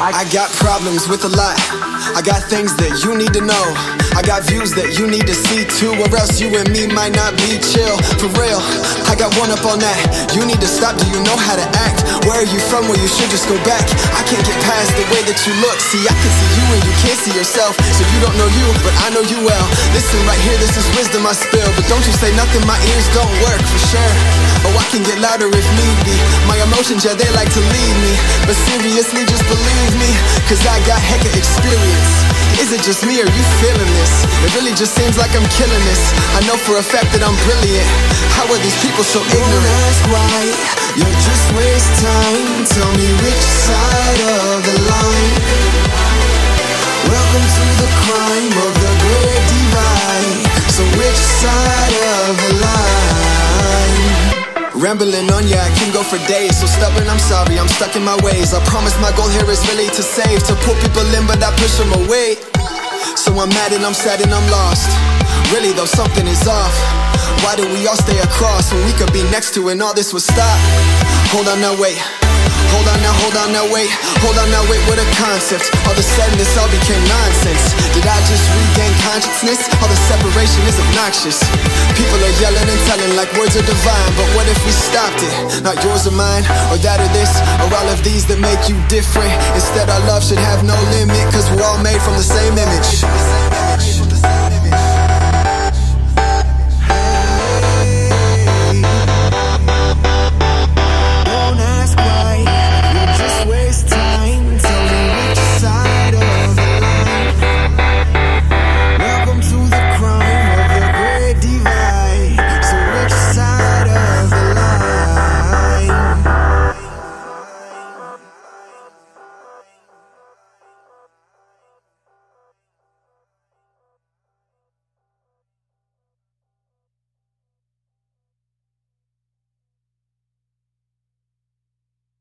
I got problems with a lot. I got things that you need to know. I got views that you need to see too, or else you and me might not be chill. For real, I got one up on that. You need to stop. Do you know how to act? Where are you from? Where you should just go back. I can't get past the way that you look. See, I can see you and you can't see yourself. So you don't know you, but I know you well. Listen right here, this is wisdom I spill. But don't you say nothing, my ears don't work for sure. Oh, I can get louder if need be. My emotions, yeah, they like to lead me. But seriously, just believe me, cause I got hecka experience. Is it just me or you feeling this? It really just seems like I'm killing this. I know for a fact that I'm brilliant. How are these people so ignorant? Don't ask why, you'll just waste time. Tell me which side of the line. Welcome to the crime of Rambling on, yeah, I can go for days. So stubborn, I'm sorry, I'm stuck in my ways. I promise my goal here is really to save, to pull people in, but I push them away. So I'm mad and I'm sad and I'm lost. Really, though, something is off. Why do we all stay across when we could be next to and all this would stop? Hold on now, wait. Hold on now, hold on now, wait. Hold on now, wait, what a concept. All sudden, this all became nonsense. Did I just regain consciousness? All the separation is obnoxious. People are yelling and telling like words are divine. But what if we stopped it? Not yours or mine, or that or this, or all of these that make you different. Instead, our love should have no limit, cause we're all made from the same image.